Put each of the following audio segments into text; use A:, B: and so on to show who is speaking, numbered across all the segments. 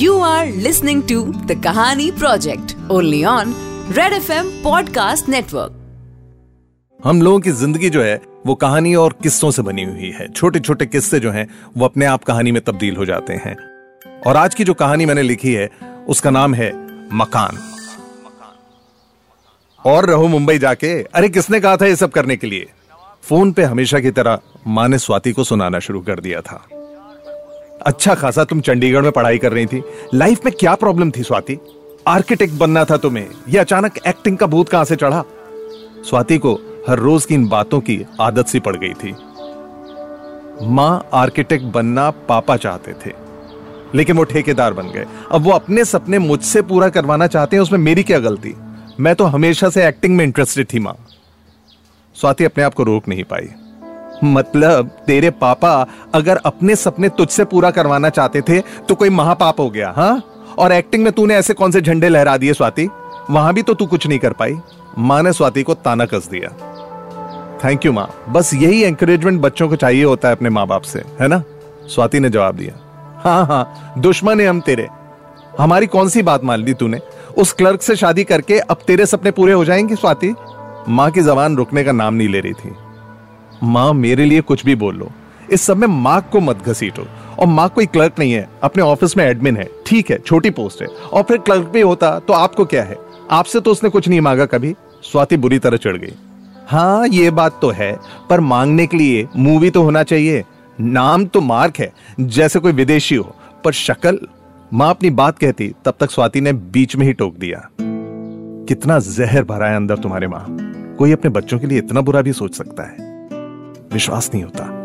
A: You are listening to the Kahani Project, only on Red FM Podcast Network.
B: हम लोगों की ज़िंदगी जो है, वो कहानी और किस्सों से बनी हुई है। छोटे छोटे किस्से जो हैं, वो अपने आप कहानी में तब्दील हो जाते हैं। और आज की जो कहानी मैंने लिखी है, उसका नाम है मकान। और रहो मुंबई जाके। अरे, किसने कहा था ये सब करने के लिए? फ़ोन पे हमेशा की तरह माँ ने स्वाति को सुनाना शुरू कर दिया था। अच्छा खासा तुम चंडीगढ़ में पढ़ाई कर रही थी। लाइफ में क्या प्रॉब्लम थी, स्वाति? आर्किटेक्ट बनना था तुम्हें, ये अचानक एक्टिंग का भूत कहाँ से चढ़ा? स्वाति को हर रोज की इन बातों की आदत सी पड़ गई थी। माँ आर्किटेक्ट बनना पापा चाहते थे, लेकिन वो ठेकेदार बन गए। अब वो अपने सपने मुझसे पूरा करवाना चाहते हैं, उसमें मेरी क्या गलती? मैं तो हमेशा से एक्टिंग में इंटरेस्टेड थी, माँ। स्वाति अपने आप को रोक नहीं पाई। मतलब तेरे पापा अगर अपने सपने तुझसे पूरा करवाना चाहते थे तो कोई महापाप हो गया हाँ? और एक्टिंग में तूने ऐसे कौन से झंडे लहरा दिए, स्वाति? वहाँ भी तो तू कुछ नहीं कर पाई। माँ ने स्वाति को ताना कस दिया। थैंक यू माँ। बस यही एंकरेजमेंट बच्चों को चाहिए होता है अपने माँ बाप से, है ना? स्वाति ने जवाब दिया। हाँ हाँ दुश्मन है हम तेरे। हमारी कौन सी बात मान ली तूने? उस क्लर्क से शादी करके अब तेरे सपने पूरे हो जाएँगे, स्वाति? माँ की जबान रुकने का नाम नहीं ले रही थी। माँ मेरे लिए कुछ भी बोल लो। इस सब में माँ को मत घसीटो। और माँ कोई क्लर्क नहीं है, अपने ऑफ़िस में एडमिन है। ठीक है, छोटी पोस्ट है। और फिर क्लर्क भी होता तो आपको क्या है? आपसे तो उसने कुछ नहीं मांगा कभी। स्वाति बुरी तरह चढ़ गई। हाँ ये बात तो है, पर मांगने के लिए मूवी तो होना चाहिए। नाम तो मार्क है, जैसे कोई विदेशी हो। पर शक्ल, माँ अपनी बात कहती, तब तक स्वाति ने बीच में ही टोक दिया। कितना जहर भरा है अंदर तुम्हारे माँ। कोई अपने बच्चों के लिए इतना बुरा भी सोच सकता है। विश्वास नहीं होता।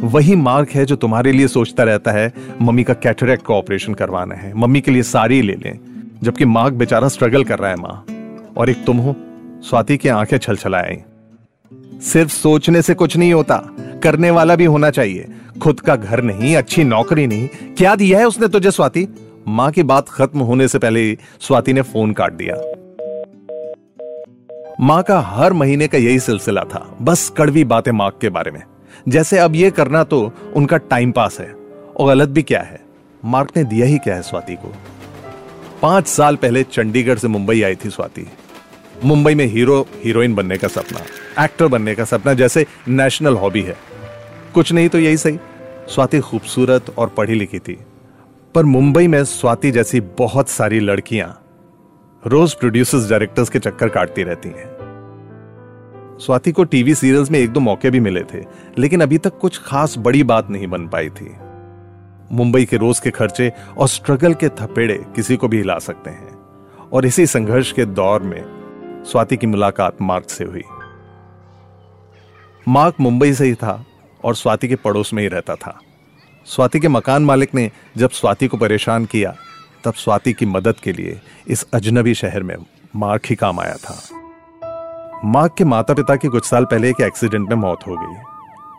B: वही मार्क है जो तुम्हारे लिए सोचता रहता है, मम्मी का कैटरेक्ट का ऑपरेशन करवाना है, मम्मी के लिए साड़ी ले लें, जबकि मार्क बेचारा स्ट्रगल कर रहा है माँ। और एक तुम हो, स्वाति की आँखें छल छलाए सिर्फ़ सोचने से कुछ नहीं होता, करने वाला भी होना चाहिए। खुद का घर नहीं, अच्छी नौकरी नहीं, क्या दिया है उसने तुझे स्वाति? माँ की बात खत्म होने से पहले स्वाति ने फ़ोन काट दिया। माँ का हर महीने का यही सिलसिला था। बस कड़वी बातें माँ के बारे में। जैसे अब ये करना तो उनका टाइम पास है। और गलत भी क्या है? मार्क ने दिया ही क्या है स्वाति को? पाँच साल पहले चंडीगढ़ से मुंबई आई थी स्वाति। मुंबई में हीरो, हीरोइन बनने का सपना, एक्टर बनने का सपना जैसे नेशनल हॉबी है। कुछ नहीं तो यही सही। स्वाति खूबसूरत और पढ़ी लिखी थी। पर मुंबई में स्वाति जैसी बहुत सारी लड़कियाँ रोज प्रोड्यूसर्स डायरेक्टर्स के चक्कर काटती रहती हैं। स्वाति को टीवी सीरियल्स में एक दो मौके भी मिले थे, लेकिन अभी तक कुछ खास बड़ी बात नहीं बन पाई थी। मुंबई के रोज के खर्चे और स्ट्रगल के थपेड़े किसी को भी हिला सकते हैं। और इसी संघर्ष के दौर में स्वाति की मुलाकात मार्क से हुई। मार्क मुंबई से ही था और स्वाति के पड़ोस में ही रहता था। स्वाति के मकान मालिक ने जब स्वाति को परेशान किया तब स्वाति की मदद के लिए इस अजनबी शहर में मार्क ही काम आया था। मार्क के माता पिता की कुछ साल पहले एक एक्सीडेंट में मौत हो गई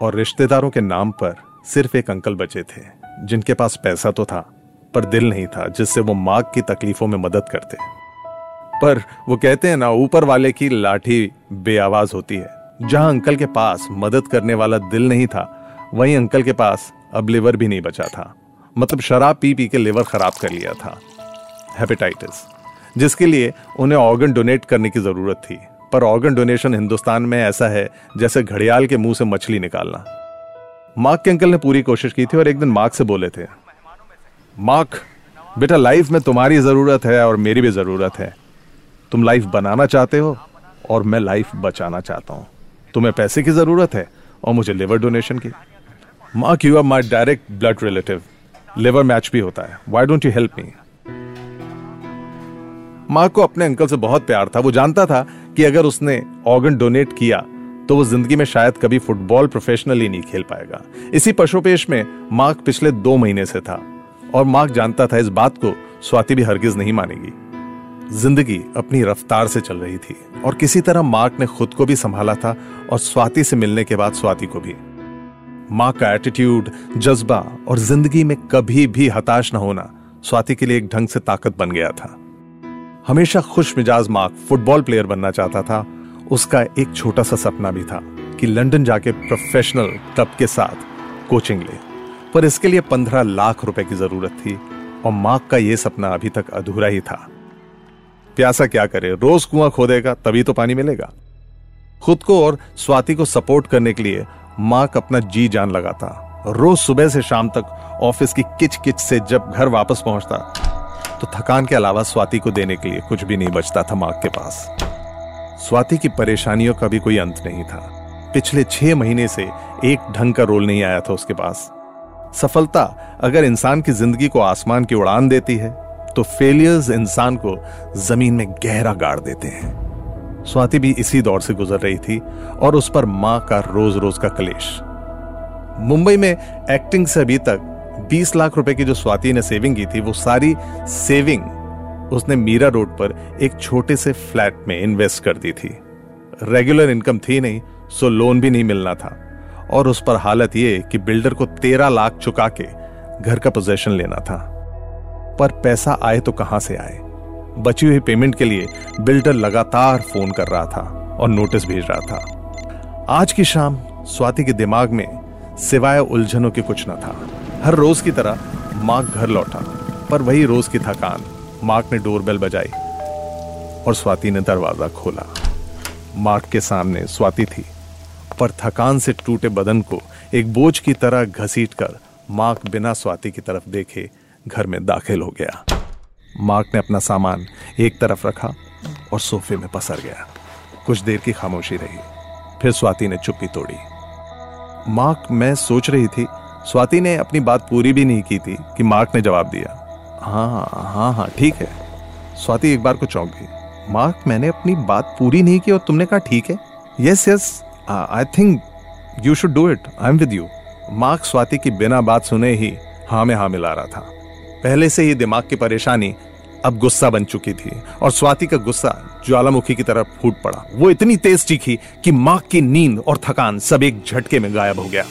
B: और रिश्तेदारों के नाम पर सिर्फ़ एक अंकल बचे थे, जिनके पास पैसा तो था, पर दिल नहीं था, जिससे वो मार्क की तकलीफों में मदद करते। पर वो कहते हैं ना, ऊपर वाले की लाठी बेआवाज होती है। जहाँ अंकल के पास मदद करने वाला दिल नहीं था, वहीं अंकल के पास अब लिवर भी नहीं बचा था। मतलब शराब पी पी के लिवर खराब कर लिया था हेपेटाइटिस जिसके लिए उन्हें ऑर्गन डोनेट करने की ज़रूरत थी। पर ऑर्गन डोनेशन हिंदुस्तान में ऐसा है जैसे घड़ियाल के मुँह से मछली निकालना। मार्क के अंकल ने पूरी कोशिश की थी और एक दिन मार्क से बोले थे, मार्क, बेटा लाइफ में तुम्हारी ज़रूरत है और मेरी भी ज़रूरत है। तुम लाइफ बनाना चाहते हो और मैं लाइफ बचाना चाहता हूँ। तुम्हें पैसे की ज़रूरत है और मुझे लिवर डोनेशन की। Mark you are my direct blood relative liver match भी होता है। Why don't you help me माँ को अपने अंकल से बहुत प्यार था। वो जानता था कि अगर उसने ऑर्गन डोनेट किया तो वो ज़िंदगी में शायद कभी फुटबॉल प्रोफेशनली नहीं खेल पाएगा। इसी पशुपेश में मार्क पिछले दो महीने से था। और मार्क जानता था इस बात को, स्वाति भी हरगिज नहीं मानेगी। ज़िंदगी अपनी रफ्तार से चल रही थी। और किसी तरह मार्क ने खुद को भी संभाला था और स्वाति से मिलने के बाद स्वाति को भी। माँ का एटीट्यूड जज्बा और ज़िंदगी में कभी भी हताश न होना स्वाति के लिए एक ढंग से ताकत बन गया था। हमेशा खुश मिजाज मार्क फुटबॉल प्लेयर बनना चाहता था। उसका एक छोटा सा सपना भी था कि लंदन जाके प्रोफेशनल क्लब के साथ कोचिंग ले। पर इसके लिए पंद्रह लाख रुपए की ज़रूरत थी और माँ का यह सपना अभी तक अधूरा ही था। प्यासा क्या करे, रोज कुआँ खोदेगा तभी तो पानी मिलेगा। खुद को और स्वाति को सपोर्ट करने के लिए मार्क अपना जी जान लगाता। रोज सुबह से शाम तक ऑफ़िस की किच किच से जब घर वापस पहुँचता तो थकान के अलावा स्वाति को देने के लिए कुछ भी नहीं बचता था मार्क के पास। स्वाति की परेशानियों का भी कोई अंत नहीं था। पिछले छह महीने से एक ढंग का रोल नहीं आया था उसके पास। सफलता अगर इंसान की ज़िंदगी को आसमान की उड़ान देती है तो फेलियर्स इंसान को ज़मीन में गहरा गाड़ देते हैं। स्वाति भी इसी दौर से गुजर रही थी और उस पर माँ का रोज रोज का कलेश। मुंबई में एक्टिंग से अभी तक 20 लाख रुपए की जो स्वाति ने सेविंग की थी, वो सारी सेविंग उसने मीरा रोड पर एक छोटे से फ्लैट में इन्वेस्ट कर दी थी। रेगुलर इनकम थी नहीं सो लोन भी नहीं मिलना था। और उस पर हालत ये कि बिल्डर को तेरह लाख चुका के घर का पोजेशन लेना था। पर पैसा आए तो कहाँ से आए? बची हुई पेमेंट के लिए बिल्डर लगातार फ़ोन कर रहा था और नोटिस भेज रहा था। आज की शाम स्वाति के दिमाग में सिवाय उलझनों के कुछ न था। हर रोज की तरह मार्क घर लौटा, पर वही रोज की थकान मार्क ने डोरबेल बजाई और स्वाति ने दरवाज़ा खोला। मार्क के सामने स्वाति थी, पर थकान से टूटे बदन को एक बोझ की तरह घसीट कर मार्क बिना स्वाति की तरफ़ देखे घर में दाखिल हो गया। मार्क ने अपना सामान एक तरफ़ रखा और सोफे में पसर गया। कुछ देर की खामोशी रही। फिर स्वाति ने चुप्पी तोड़ी। मार्क, मैं सोच रही थी, स्वाति ने अपनी बात पूरी भी नहीं की थी कि मार्क ने जवाब दिया। हाँ हाँ हाँ ठीक है। स्वाति एक बार को चौंक गई। मार्क, मैंने अपनी बात पूरी नहीं की और तुमने कहा ठीक है? Yes yes I think you should do it I am with you Mark Swati की बिना बात सुने ही हाँ में हाँ मिला रहा था। पहले से ही दिमाग की परेशानी अब गुस्सा बन चुकी थी और स्वाति का गुस्सा ज्वालामुखी की तरफ़ फूट पड़ा। वो इतनी तेज चीखी कि माँ की नींद और थकान सब एक झटके में गायब हो गया।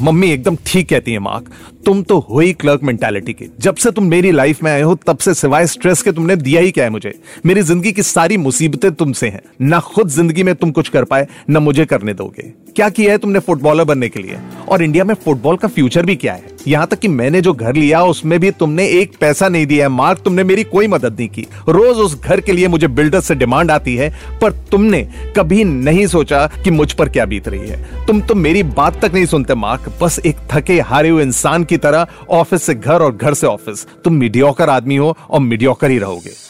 B: मम्मी एकदम ठीक कहती है मार्क तुम तो हो ही क्लर्क मेंटालिटी के। जब से तुम मेरी लाइफ में आए हो, तब से सिवाय स्ट्रेस के तुमने दिया ही क्या है मुझे? मेरी ज़िंदगी की सारी मुसीबतें तुमसे हैं। ना खुद ज़िंदगी में तुम कुछ कर पाए, ना मुझे करने दोगे। क्या किया है तुमने फुटबॉलर बनने के लिए? और इंडिया में फुटबॉल का फ्यूचर भी क्या है? यहाँ तक कि मैंने जो घर लिया, उसमें भी तुमने एक पैसा नहीं दिया है। मार्क, तुमने मेरी कोई मदद नहीं की। रोज उस घर के लिए मुझे बिल्डर से डिमांड आती है, पर तुमने कभी नहीं सोचा कि मुझ पर क्या बीत रही है। तुम तो मेरी बात तक नहीं सुनते, मार्क। बस एक थके हारे हुए इंसान की तरह ऑफ़िस से घर और घर से ऑफ़िस। तुम मीडियोकर आदमी हो और मीडियोकर ही रहोगे।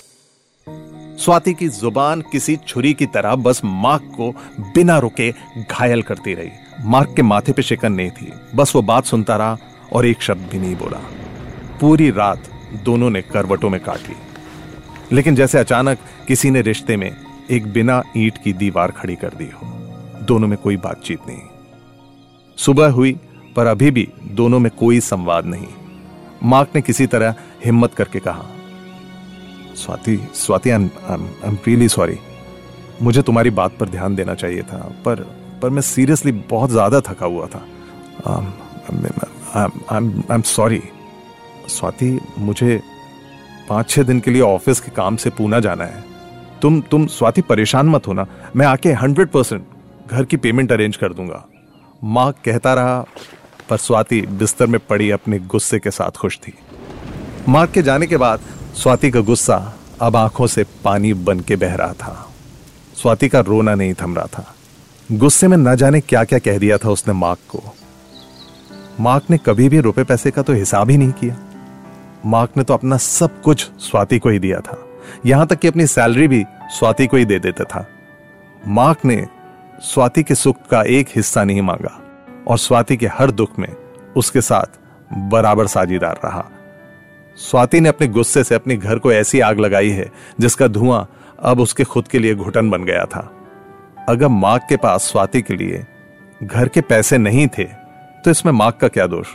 B: स्वाति की ज़ुबान किसी छुरी की तरह बस मार्क को बिना रुके घायल करती रही। मार्क के माथे पे शिकन नहीं थी। बस वो बात सुनता रहा और एक शब्द भी नहीं बोला। पूरी रात दोनों ने करवटों में काट ली। लेकिन जैसे अचानक किसी ने रिश्ते में एक बिना ईंट की दीवार खड़ी कर दी हो, दोनों में कोई बातचीत नहीं। सुबह हुई, पर अभी भी दोनों में कोई संवाद नहीं। मार्क ने किसी तरह हिम्मत करके कहा, Swati Swati I am really sorry मुझे तुम्हारी बात पर ध्यान देना चाहिए था, पर पर मैं सीरियसली बहुत ज़्यादा थका हुआ था। आई एम सॉरी स्वाति, मुझे पाँच छह दिन के लिए ऑफ़िस के काम से पूना जाना है। तुम तुम स्वाति परेशान मत होना। मैं आके हंड्रेड परसेंट घर की पेमेंट अरेंज कर दूँगा। माँ कहता रहा, पर स्वाति बिस्तर में पड़ी अपने गुस्से के साथ खुश थी। माँ के जाने के बाद स्वाति का गुस्सा अब आँखों से पानी बन के बह रहा था। स्वाति का रोना नहीं थम रहा था। गुस्से में न जाने क्या क्या कह दिया था उसने माँ को। मार्क ने कभी भी रुपए पैसे का तो हिसाब ही नहीं किया। मार्क ने तो अपना सब कुछ स्वाति को ही दिया था। यहाँ तक कि अपनी सैलरी भी स्वाति को ही दे देता था। मार्क ने स्वाति के सुख का एक हिस्सा नहीं मांगा और स्वाति के हर दुख में उसके साथ बराबर साझीदार रहा। स्वाति ने अपने गुस्से से अपने घर को ऐसी आग लगाई है जिसका धुआँ अब उसके खुद के लिए घुटन बन गया था। अगर मार्क के पास स्वाति के लिए घर के पैसे नहीं थे तो इसमें मार्क का क्या दोष?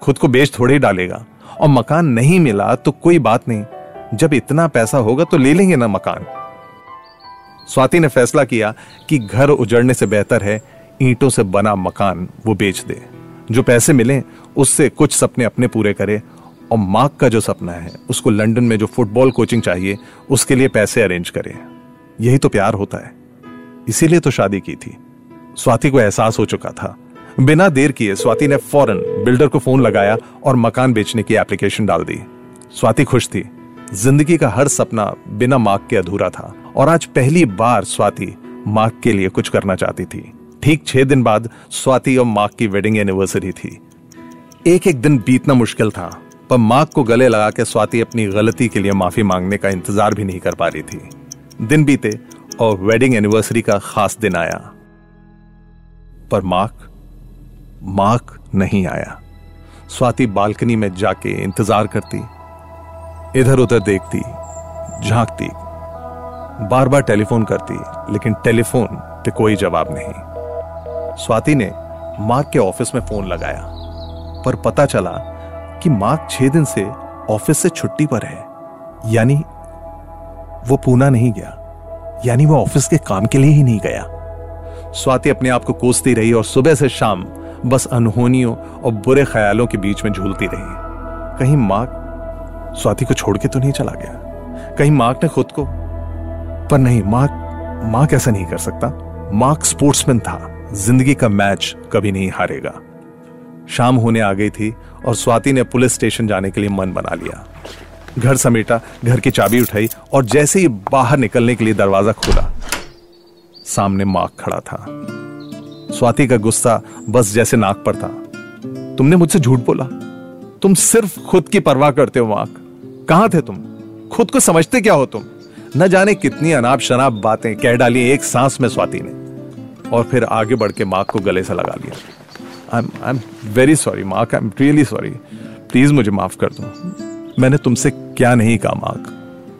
B: खुद को बेच थोड़े ही डालेगा। और मकान नहीं मिला तो कोई बात नहीं। जब इतना पैसा होगा तो ले लेंगे ना मकान। स्वाति ने फैसला किया कि घर उजड़ने से बेहतर है, ईंटों से बना मकान वो बेच दे। जो पैसे मिले, उससे कुछ सपने अपने पूरे करे। और मार्क का जो सपना है, उसको लंदन में जो फुटबॉल कोचिंग चाहिए, उसके लिए पैसे अरेंज करे। यही तो प्यार होता है। इसीलिए तो शादी की थी। स्वाति को एहसास हो चुका था बिना देर किए स्वाति ने फ़ौरन बिल्डर को फ़ोन लगाया और मकान बेचने की एप्लीकेशन डाल दी। स्वाति खुश थी। ज़िंदगी का हर सपना बिना मार्क के अधूरा था और आज पहली बार स्वाति मार्क के लिए कुछ करना चाहती थी। ठीक छह दिन बाद स्वाति और मार्क की वेडिंग एनिवर्सरी थी। एक एक दिन बीतना मुश्किल था, पर मार्क को गले लगा के स्वाति अपनी गलती के लिए माफ़ी मांगने का इंतज़ार भी नहीं कर पा रही थी। दिन बीते और वेडिंग एनिवर्सरी का खास दिन आया। पर मार्क मार्क नहीं आया। स्वाति बालकनी में जाके इंतज़ार करती इधर उधर देखती, झांकती। बार बार टेलीफोन करती, लेकिन टेलीफोन पे कोई जवाब नहीं। स्वाति ने मार्क के ऑफ़िस में फ़ोन लगाया, पर पता चला कि मार्क छह दिन से ऑफ़िस से छुट्टी पर है। यानी वो पूना नहीं गया, यानी वो ऑफ़िस के काम के लिए ही नहीं गया। स्वाति अपने आप को कोसती रही और सुबह से शाम बस अनहोनियों और बुरे ख्यालों के बीच में झूलती रही। कहीं मार्क स्वाति को छोड़ के तो नहीं चला गया? कहीं मार्क ने खुद को? पर नहीं, मार्क मार्क ऐसा नहीं कर सकता। मार्क स्पोर्ट्समैन था। ज़िंदगी का मैच कभी नहीं हारेगा। शाम होने आ गई थी और स्वाति ने पुलिस स्टेशन जाने के लिए मन बना लिया। घर समेटा, घर की चाबी उठाई और जैसे ही बाहर निकलने के लिए दरवाज़ा खोला, सामने मार्क खड़ा था। स्वाति का गुस्सा बस जैसे नाक पर था। तुमने मुझसे झूठ बोला। तुम सिर्फ़ खुद की परवाह करते हो मार्क कहाँ थे तुम? खुद को समझते क्या हो तुम? न जाने कितनी अनाप शनाप बातें कह डाली एक सांस में स्वाति ने। और फिर आगे बढ़ के मार्क को गले से लगा लिया। I am I am very sorry Mark I am really sorry please मुझे माफ़ कर दो। मैंने तुमसे क्या नहीं कहा Mark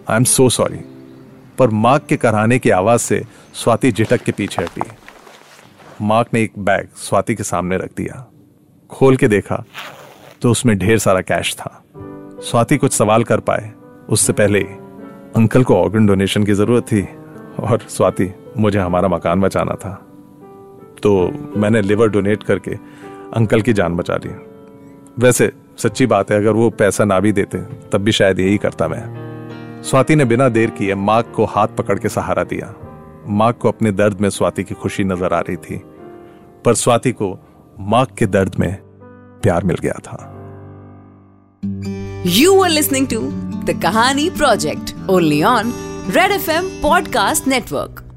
B: I am so sorry पर मार्क के कराने की आवाज़ से स्वाति झिटक के पीछे हटी। मार्क ने एक बैग स्वाति के सामने रख दिया। खोल के देखा तो उसमें ढेर सारा कैश था। स्वाति कुछ सवाल कर पाए। उससे पहले, अंकल को ऑर्गन डोनेशन की ज़रूरत थी, और स्वाति, मुझे हमारा मकान बचाना था। तो मैंने लिवर डोनेट करके अंकल की जान बचा ली। वैसे, सच्ची बात है, अगर वो पैसा ना भी देते, तब भी शायद यही करता मैं। स्वाति ने बिना देर किए मार्क को हाथ पकड़ के सहारा दिया। मार्क को अपने दर्द में स्वाति की खुशी नज़र आ रही थी। पर स्वाति को मार्क के दर्द में प्यार मिल गया था।
A: You are listening to the Kahani project only on red F M podcast network